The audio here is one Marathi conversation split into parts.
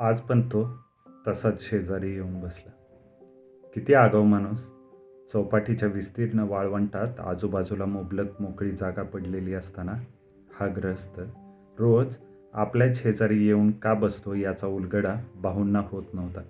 आज पण तो तसाच शेजारी येऊन बसला. किती आगाऊ माणूस. चौपाटीच्या विस्तीर्ण वाळवंटात आजूबाजूला मुबलक मोकळी जागा पडलेली असताना हा ग्रस्त रोज आपल्या शेजारी येऊन का बसतो याचा उलगडा बाहूंना होत नव्हता.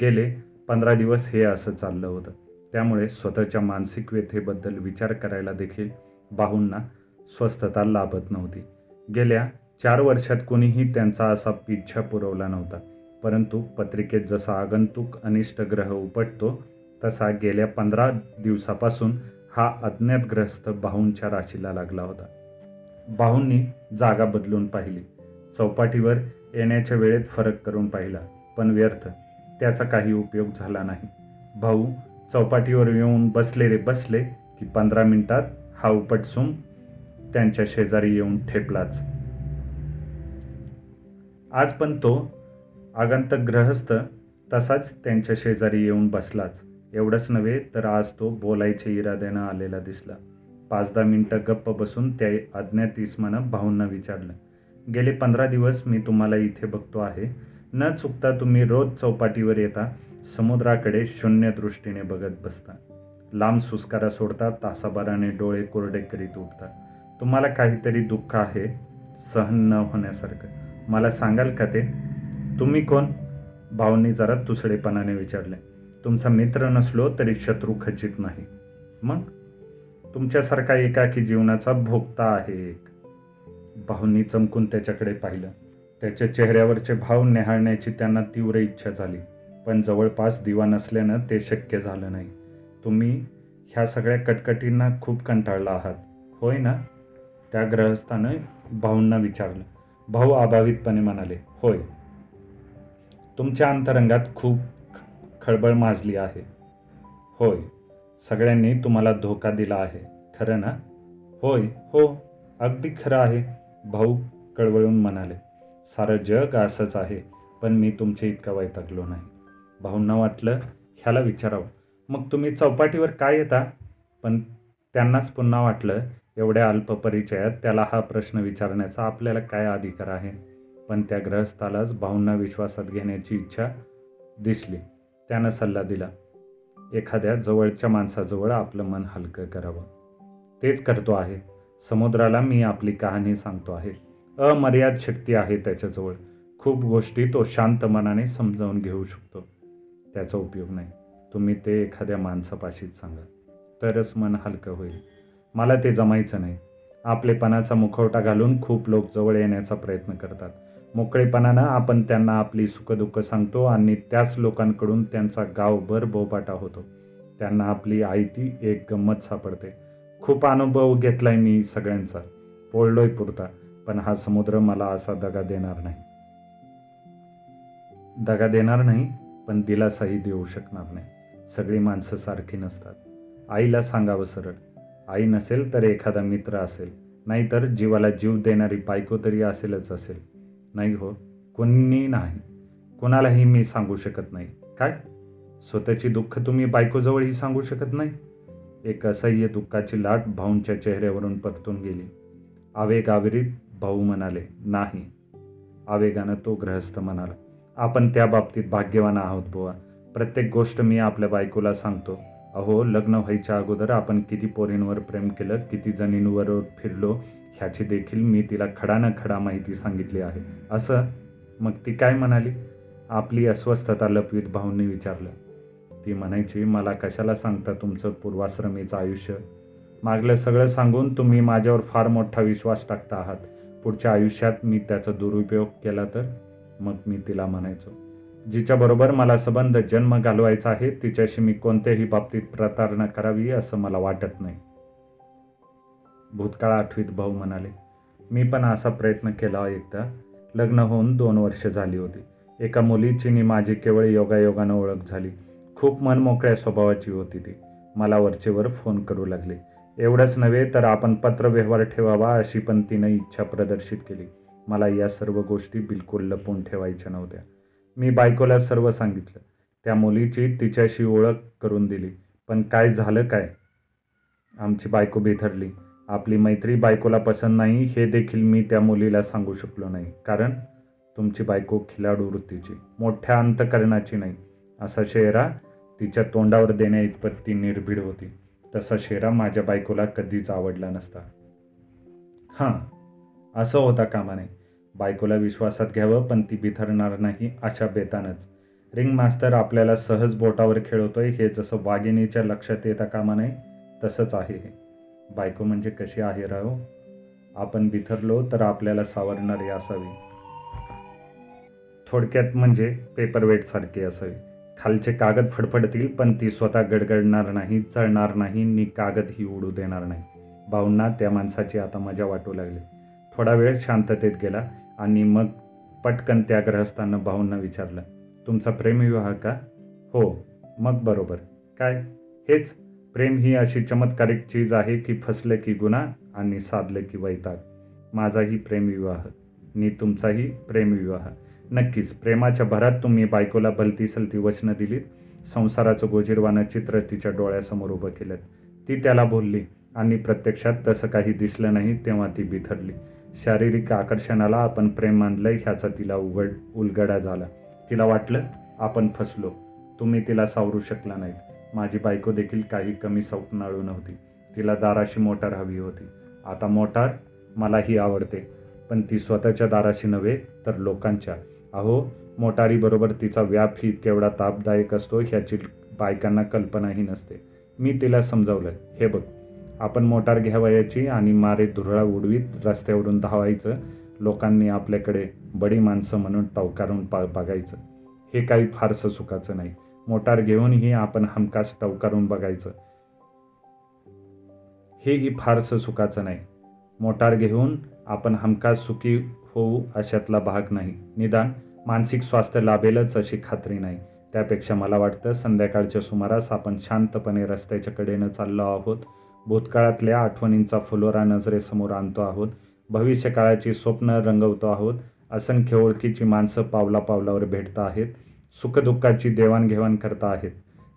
गेले पंधरा दिवस हे असं चाललं होतं. त्यामुळे स्वतःच्या मानसिक व्यथेबद्दल विचार करायला देखील बाहूंना स्वस्थता लाभत नव्हती. गेल्या चार वर्षात कोणीही त्यांचा असा पिच्छा पुरवला नव्हता. परंतु पत्रिकेत जसा आगंतुक अनिष्ट ग्रह उपटतो तसा गेल्या पंधरा दिवसापासून हा अज्ञातग्रस्त बाहूंच्या राशीला लागला होता. बाहूंनी जागा बदलून पाहिली. चौपाटीवर येण्याच्या वेळेत फरक करून पाहिला पण व्यर्थ. त्याचा काही उपयोग झाला नाही. भाऊ चौपाटीवर येऊन बसले रे बसले की पंधरा मिनिटात हा उपटसून त्यांच्या शेजारी येऊन ठेपलाच. आज पण तो आगंतक ग्रहस्थ तसाच त्यांच्या शेजारी येऊन बसलाच. एवढंच नव्हे तर आज तो बोलायच्या इराद्यानं आलेला दिसला. पाच दहा मिनटं गप्प बसून त्या अज्ञात इस्मानं भाऊंना विचारलं गेले पंधरा दिवस मी तुम्हाला इथे बघतो आहे. न चुकता तुम्ही रोज चौपाटीवर येता समुद्राकडे शून्य दृष्टीने बघत बसता. लांब सुस्कारा सोडता तासाभराने डोळे कोरडे करीत उठता. तुम्हाला काहीतरी दुःख आहे सहन न होण्यासारखं. मला सांगाल का ते? तुम्ही कोण? भाऊंनी जरा तुसडेपणाने विचारले. तुमचा मित्र नसलो तरी शत्रू खचित नाही. मग? तुमच्यासारखा एकाकी जीवनाचा भोगता आहे एक. भाऊंनी चमकून त्याच्याकडे पाहिलं. त्याच्या चेहऱ्यावरचे भाव निहाळण्याची त्यांना तीव्र इच्छा झाली. पण जवळपास दिवा नसल्यानं ते शक्य झालं नाही. तुम्ही ह्या सगळ्या कटकटींना खूप कंटाळला आहात. होय ना? त्या ग्रहस्थानं भाऊंना विचारलं. भाऊ अभावितपणे म्हणाले होय. तुमच्या अंतरंगात खूप खळबळ माजली आहे. होय. सगळ्यांनी तुम्हाला धोका दिला आहे. खरं ना? होय. हो. अगदी खरं आहे भाऊ कळवळून म्हणाले. सारं जग असंच आहे पण मी तुमच्या इतका वैतागलो नाही. भाऊंना वाटलं? ह्याला विचारावं. मग तुम्ही चौपाटीवर काय येता? पण त्यांनाच पुन्हा वाटलं एवढ्या अल्प परिचयात त्याला हा प्रश्न विचारण्याचा आपल्याला काय अधिकार आहे? पण त्या ग्रहस्थालाच भाऊंना विश्वासात घेण्याची इच्छा दिसली. त्यानं सल्ला दिला. एखाद्या जवळच्या माणसाजवळ आपलं मन हलकं करावं. तेच करतो आहे. समुद्राला मी आपली कहाणी सांगतो आहे. अमर्याद शक्ती आहे त्याच्याजवळ. खूप गोष्टी तो शांत मनाने समजावून घेऊ शकतो. त्याचा उपयोग नाही. तुम्ही ते एखाद्या माणसापाशीच सांगा. तरच मन हलकं होईल. मला ते जमायचं नाही. आपलेपणाचा मुखवटा घालून खूप लोक जवळ येण्याचा प्रयत्न करतात. मोकळेपणानं आपण त्यांना आपली सुखदुःख सांगतो आणि त्याच लोकांकडून त्यांचा गावभर भोपाटा होतो. त्यांना आपली आयती एक गंमत सापडते. खूप अनुभव घेतलाय मी सगळ्यांचा. पोळलोय पुरता पण हा समुद्र मला असा दगा देणार नाही. दगा देणार नाही पण दिलासाही देऊ शकणार नाही. सगळी माणसं सारखी नसतात. आईला सांगावं सरळ आई नसेल तर एखादा मित्र असेल. नाहीतर जीवाला जीव देणारी बायको तरी असेलच असेल. नाही हो कोणी नाही. कोणालाही मी सांगू शकत नाही. काय? स्वतःची दुःख तुम्ही बायकोजवळही सांगू शकत नाही? एक असह्य दुःखाची लाट भाऊंच्या चेहऱ्यावरून परतून गेली. आवेगावरीत भाऊ म्हणाले नाही. आवेगानं तो ग्रहस्थ म्हणाला आपण त्या बाबतीत भाग्यवान आहोत बुवा. प्रत्येक गोष्ट मी आपल्या बायकोला सांगतो. अहो लग्न व्हायच्या अगोदर आपण किती पोरींवर प्रेम केलं किती जणींवर फिरलो ह्याची देखील मी तिला खडा न खडा माहिती सांगितली आहे. असं? मग ती काय म्हणाली? आपली अस्वस्थता लपवीत भाऊंनी विचारलं. ती म्हणायची मला कशाला सांगता तुमचं पूर्वाश्रमीचं आयुष्य? मागलं सगळं सांगून तुम्ही माझ्यावर फार मोठा विश्वास टाकता आहात. पुढच्या आयुष्यात मी त्याचा दुरुपयोग केला तर? मग मी तिला म्हणायचो जिच्याबरोबर मला संबंध जन्म घालवायचा आहे तिच्याशी मी कोणत्याही बाबतीत प्रतारणा करावी असं मला वाटत नाही. भूतकाळ आठवीत भाऊ म्हणाले मी पण असा प्रयत्न केला एकदा. लग्न होऊन दोन वर्ष झाली होती. एका मुलीची नि माझी केवळ योगायोगानं ओळख झाली. खूप मनमोकळ्या स्वभावाची होती ती. मला वरचेवर फोन करू लागले. एवढंच नव्हे तर आपण पत्रव्यवहार ठेवावा अशी पण तिनं इच्छा प्रदर्शित केली. मला या सर्व गोष्टी बिलकुल लपवून ठेवायच्या नव्हत्या. मी बायकोला सर्व सांगितलं. त्या मुलीची तिच्याशी ओळख करून दिली. पण काय झालं काय? आमची बायको बिथरली. आपली मैत्री बायकोला पसंत नाही हे देखील मी त्या मुलीला सांगू शकलो नाही. कारण तुमची बायको खिलाडू वृत्तीची मोठ्या अंतकरणाची नाही. असा शेरा तिच्या तोंडावर देण्या इतपत ती निर्भीड होती. तसा शेरा माझ्या बायकोला कधीच आवडला नसता. हां असं होता कामा नये. बायकोला विश्वासात घ्यावं पण ती बिथरणार नाही अशा बेतानच. रिंग मास्तर आपल्याला सहज बोटावर खेळवतोय हे जसं वाघिणीच्या लक्षात येता कामा नये तसंच आहे हे. बायको म्हणजे कशी आहे राहो आपण बिथरलो तर आपल्याला सावरणारी असावी. थोडक्यात म्हणजे पेपरवेटसारखी असावी. खालचे कागद फडफडतील पण ती स्वतः गडगडणार नाही चळणार नाही नि कागदही उडू देणार नाही. भाऊंना त्या माणसाची आता मजा वाटू लागली. थोडा वेळ शांततेत गेला. आणि मग पटकन त्या ग्रहस्थानं भाऊंना विचारलं तुमचा प्रेमविवाह का? हो. मग बरोबर. काय? हेच प्रेम ही अशी चमत्कारिक चीज आहे की फसलं की गुन्हा आणि साधलं की वैताग. माझाही प्रेमविवाह नी तुमचाही प्रेमविवाह नक्कीच प्रेमाच्या भरात तुम्ही बायकोला भलती सलती वचनं दिलीत संसाराचं गोजीरवानं चित्र तिच्या डोळ्यासमोर उभं केलं ती त्याला बोलली आणि प्रत्यक्षात तसं काही दिसलं नाही तेव्हा ती बिथरली. शारीरिक आकर्षणाला आपण प्रेम मानलंय ह्याचा तिला उघड उलगडा झाला. तिला वाटलं आपण फसलो. तुम्ही तिला सावरू शकला नाहीत माझी बायको देखील काही कमी स्वप्नाळू नव्हती. तिला दाराशी मोटार हवी होती. आता मोटार मलाही आवडते. पण ती स्वतःच्या दाराशी नव्हे तर लोकांच्या. अहो मोटारीबरोबर तिचा व्याप ही केवढा तापदायक असतो ह्याची बायकांना कल्पनाही नसते. मी तिला समजावलं हे बघ. आपण मोटार घ्यावयाची आणि मारे धुरळा उडवीत रस्त्यावरून धावायचं लोकांनी आपल्याकडे बडी माणसं म्हणून टवकारून पा बघायचं. हे काही फारसं सुखाचं नाही. मोटार घेऊनही आपण हमखास टवकारून बघायचं. हेही फारसं सुखाचं नाही. मोटार घेऊन आपण हमखास सुखी होऊ अशातला भाग नाही. निदान मानसिक स्वास्थ्य लाभेलच अशी खात्री नाही. त्यापेक्षा मला वाटतं संध्याकाळच्या सुमारास आपण शांतपणे रस्त्याच्या कडेनं चाललो आहोत. भूतकाळातल्या आठवणींचा फुलोरा नजरेसमोर आणतो आहोत. भविष्यकाळाची स्वप्न रंगवतो आहोत. असंख्य ओळखीची माणसं पावला पावलावर भेटत आहेत. सुखदुःखाची देवाणघेवाण करता आहेत.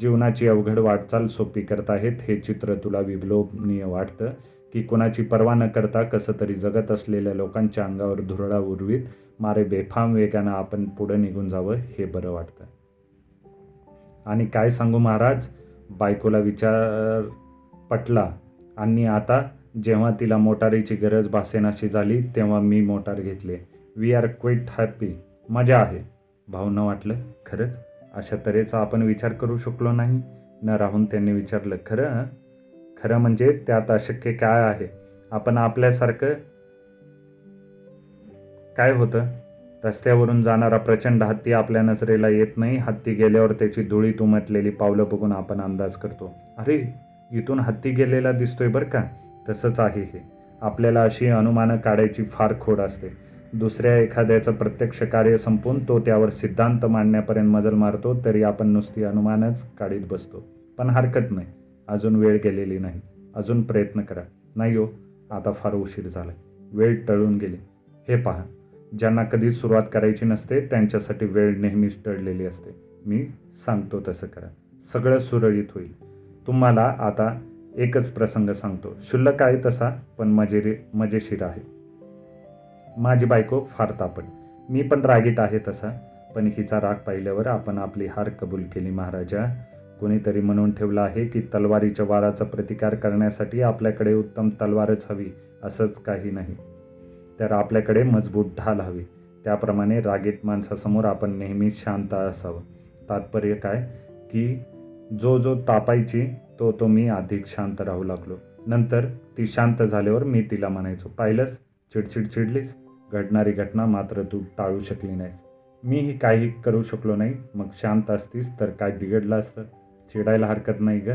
जीवनाची अवघड वाटचाल सोपी करत आहेत. हे चित्र तुला विलोभनीय वाटतं की कोणाची पर्वा न करता कसं तरी जगत असलेल्या लोकांच्या अंगावर धुरळा उर्वीत मारे बेफाम वेगानं आपण पुढं निघून जावं हे बरं वाटतं. आणि काय सांगू महाराज? बायकोला विचार पटला. आणि आता जेव्हा तिला मोटारीची गरज भासेनाशी झाली तेव्हा मी मोटार घेतली. वी आर क्विट हॅपी मजा आहे. भावनं वाटलं खरंच? अशा तऱ्हेचा आपण विचार करू शकलो नाही. न राहून त्यांनी विचारलं खरं खरं म्हणजे त्यात अशक्य काय आहे? आपण आपल्यासारखं काय होतं? रस्त्यावरून जाणारा प्रचंड हत्ती आपल्या नजरेला येत नाही. हत्ती गेल्यावर त्याची धुळीत उमटलेली पावलं बघून आपण अंदाज करतो. अरे इथून हत्ती गेलेला दिसतोय बरं का? तसंच आहे हे. आपल्याला अशी अनुमानं काढायची फार खोड असते. दुसऱ्या एखाद्याचं प्रत्यक्ष कार्य संपून तो त्यावर सिद्धांत मांडण्यापर्यंत मजल मारतो तरी आपण नुसती अनुमानच काढीत बसतो. पण हरकत नाही. अजून वेळ गेलेली नाही. अजून प्रयत्न करा. नाही हो आता फार उशीर झाला वेळ टळून गेली. हे पहा. ज्यांना कधीच सुरुवात करायची नसते त्यांच्यासाठी वेळ नेहमीच टळलेली असते. मी सांगतो तसं करा. सगळं सुरळीत होईल. तुम्हाला आता एकच प्रसंग सांगतो. क्षुल्लक आहे तसा पण मजेरी मजेशीर आहे. माझी बायको फार तापट. मी पण रागीट आहे तसा पण हिचा राग पाहिल्यावर आपण आपली हार कबूल केली महाराजा. कोणीतरी म्हणून ठेवलं आहे की तलवारीच्या वाराचा प्रतिकार करण्यासाठी आपल्याकडे उत्तम तलवारच हवी असंच काही नाही. तर आपल्याकडे मजबूत ढाल हवी. त्याप्रमाणे रागीट माणसासमोर आपण नेहमी शांत असावं. तात्पर्य काय? की जो जो तापायची तो तो मी अधिक शांत राहू लागलो. नंतर ती शांत झाल्यावर मी तिला म्हणायचो पाहिलंच चिडचिड चिडलीस? घडणारी घटना मात्र तू टाळू शकली नाहीस. मीही काही करू शकलो नाही. मग शांत असतीस तर काय बिघडलं असतं? चिडायला हरकत नाही ग.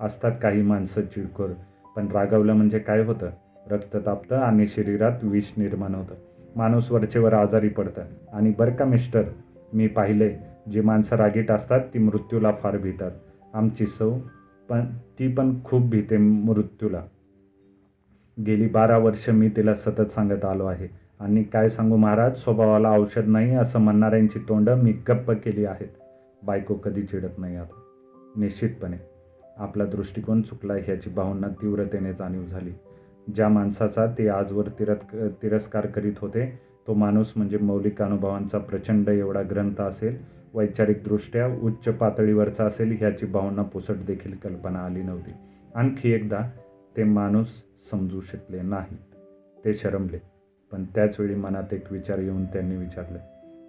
असतात काही माणसं चिडखोर. पण रागवलं म्हणजे काय होतं? रक्त तापतं आणि शरीरात विष निर्माण होतं. माणूस वरचेवर आजारी पडतं. आणि बरं का मिस्टर? मी पाहिले जी माणसं रागीट असतात ती मृत्यूला फार भीतात. आमची सौ पण ती पण खूप भीते मृत्यूला. गेली बारा वर्ष मी तिला सतत सांगत आलो आहे. आणि काय सांगू महाराज स्वभावाला औषध नाही असं म्हणणाऱ्यांची तोंडं मी गप्प केली आहेत. बायको कधी चिडत नाही आता. निश्चितपणे. आपला दृष्टिकोन चुकला ह्याची भावना तीव्रतेने जाणीव झाली. ज्या माणसाचा ते आजवर तिरत तिरस्कार करीत होते तो माणूस म्हणजे मौलिक अनुभवांचा प्रचंड एवढा ग्रंथ असेल वैचारिकदृष्ट्या उच्च पातळीवरचा असेल ह्याची भावना पुसट देखील कल्पना आली नव्हती. आणखी एकदा ते माणूस समजू शकले नाहीत. ते शरमले पण त्याचवेळी मनात एक विचार येऊन त्यांनी विचारलं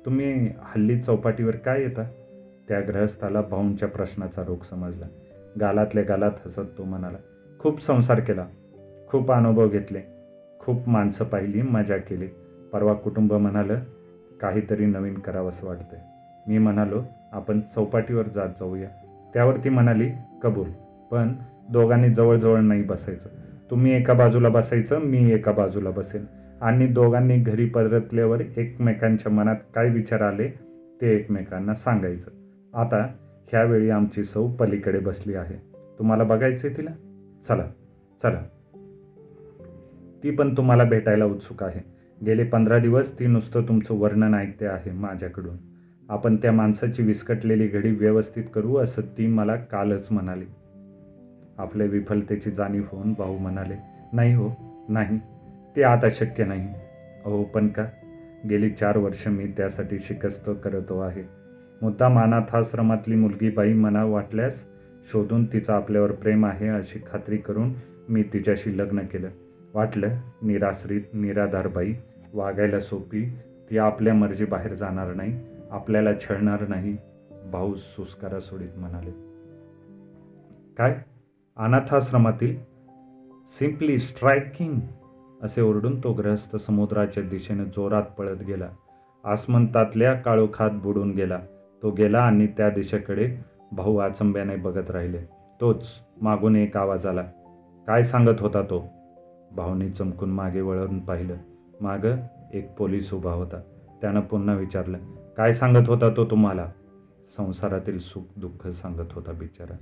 तुम्ही हल्ली चौपाटीवर काय येता? त्या ग्रहस्थाला भाऊंच्या प्रश्नाचा रोग समजला. गालातल्या गालात हसत तो म्हणाला खूप संसार केला खूप अनुभव घेतले खूप माणसं पाहिली मजा केली. परवा कुटुंब म्हणालं काहीतरी नवीन करावंसं वाटतंय. मी म्हणालो आपण चौपाटीवर जात जाऊया. त्यावर ती म्हणाली कबूल. पण दोघांनी जवळजवळ नाही बसायचं. तुम्ही एका बाजूला बसायचं मी एका बाजूला बसेन. आणि दोघांनी घरी परतल्यावर एकमेकांच्या मनात काय विचार आले ते एकमेकांना सांगायचं. आता ह्यावेळी आमची सौ पलीकडे बसली आहे. तुम्हाला बघायचे तिला? चला चला. ती पण तुम्हाला भेटायला उत्सुक आहे. गेले पंधरा दिवस ती नुसतं तुमचं वर्णन ऐकते आहे माझ्याकडून. आपण त्या माणसाची विस्कटलेली घडी व्यवस्थित करू असं ती मला कालच म्हणाली. आपल्या विफलतेची जाणीव होऊन भाऊ म्हणाले नाही हो नाही ते आता शक्य नाही. अहो पण का? गेली चार वर्ष मी त्यासाठी शिकस्त करतो आहे. मुद्दाम अनाथाश्रमातली मुलगी बाई मना वाटल्यास शोधून तिचं आपल्यावर प्रेम आहे अशी खात्री करून मी तिच्याशी लग्न केलं. वाटलं निराश्रित निराधार बाई वागायला सोपी ती आपल्या मर्जी बाहेर जाणार नाही. आपल्याला छळणार नाही भाऊ सुस्कारा सोडित म्हणाले. काय? अनाथाश्रमातील सिम्पली स्ट्रायकिंग असे ओरडून तो ग्रहस्थ समुद्राच्या दिशेने जोरात पळत गेला. आसमंतातल्या काळोखात बुडून गेला. तो गेला आणि त्या दिशेकडे भाऊ आचंब्याने बघत राहिले. तोच मागून एक आवाज आला. काय सांगत होता तो? भाऊने चमकून मागे वळून पाहिलं. मागं एक पोलीस उभा होता. त्यानं पुन्हा विचारलं काय सांगत होता तो तुम्हाला? संसारातील सुख दुःख सांगत होता बिचारा.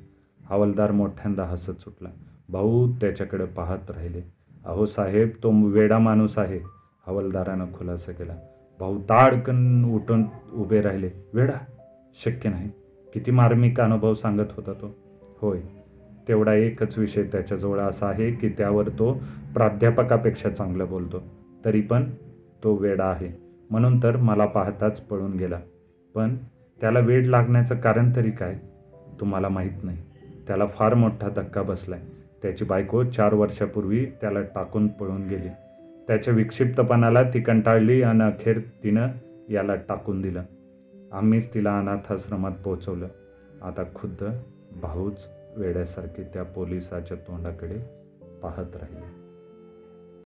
हवालदार मोठ्यांदा हसत सुटला. भाऊ त्याच्याकडे पाहत राहिले. अहो साहेब तो वेडा माणूस आहे. हवालदारानं खुलासा केला. भाऊ ताडकन उठून उभे राहिले. वेडा शक्य नाही. किती मार्मिक अनुभव सांगत होता तो. होय तेवढा एकच विषय त्याच्याजवळ असा आहे की त्यावर तो प्राध्यापकापेक्षा चांगलं बोलतो. तरी पण तो वेडा आहे. म्हणून तर मला पाहताच पळून गेला. पण त्याला वेड लागण्याचं कारण तरी काय? तुम्हाला माहीत नाही. त्याला फार मोठा धक्का बसलाय. त्याची बायको चार वर्षापूर्वी त्याला टाकून पळून गेली. त्याच्या विक्षिप्तपणाला ती कंटाळली आणि अखेर तिनं याला टाकून दिलं. आम्हीच तिला अनाथाश्रमात पोहोचवलं. आता खुद्द भाऊच वेड्यासारखे त्या पोलिसाच्या तोंडाकडे पाहत राहिले.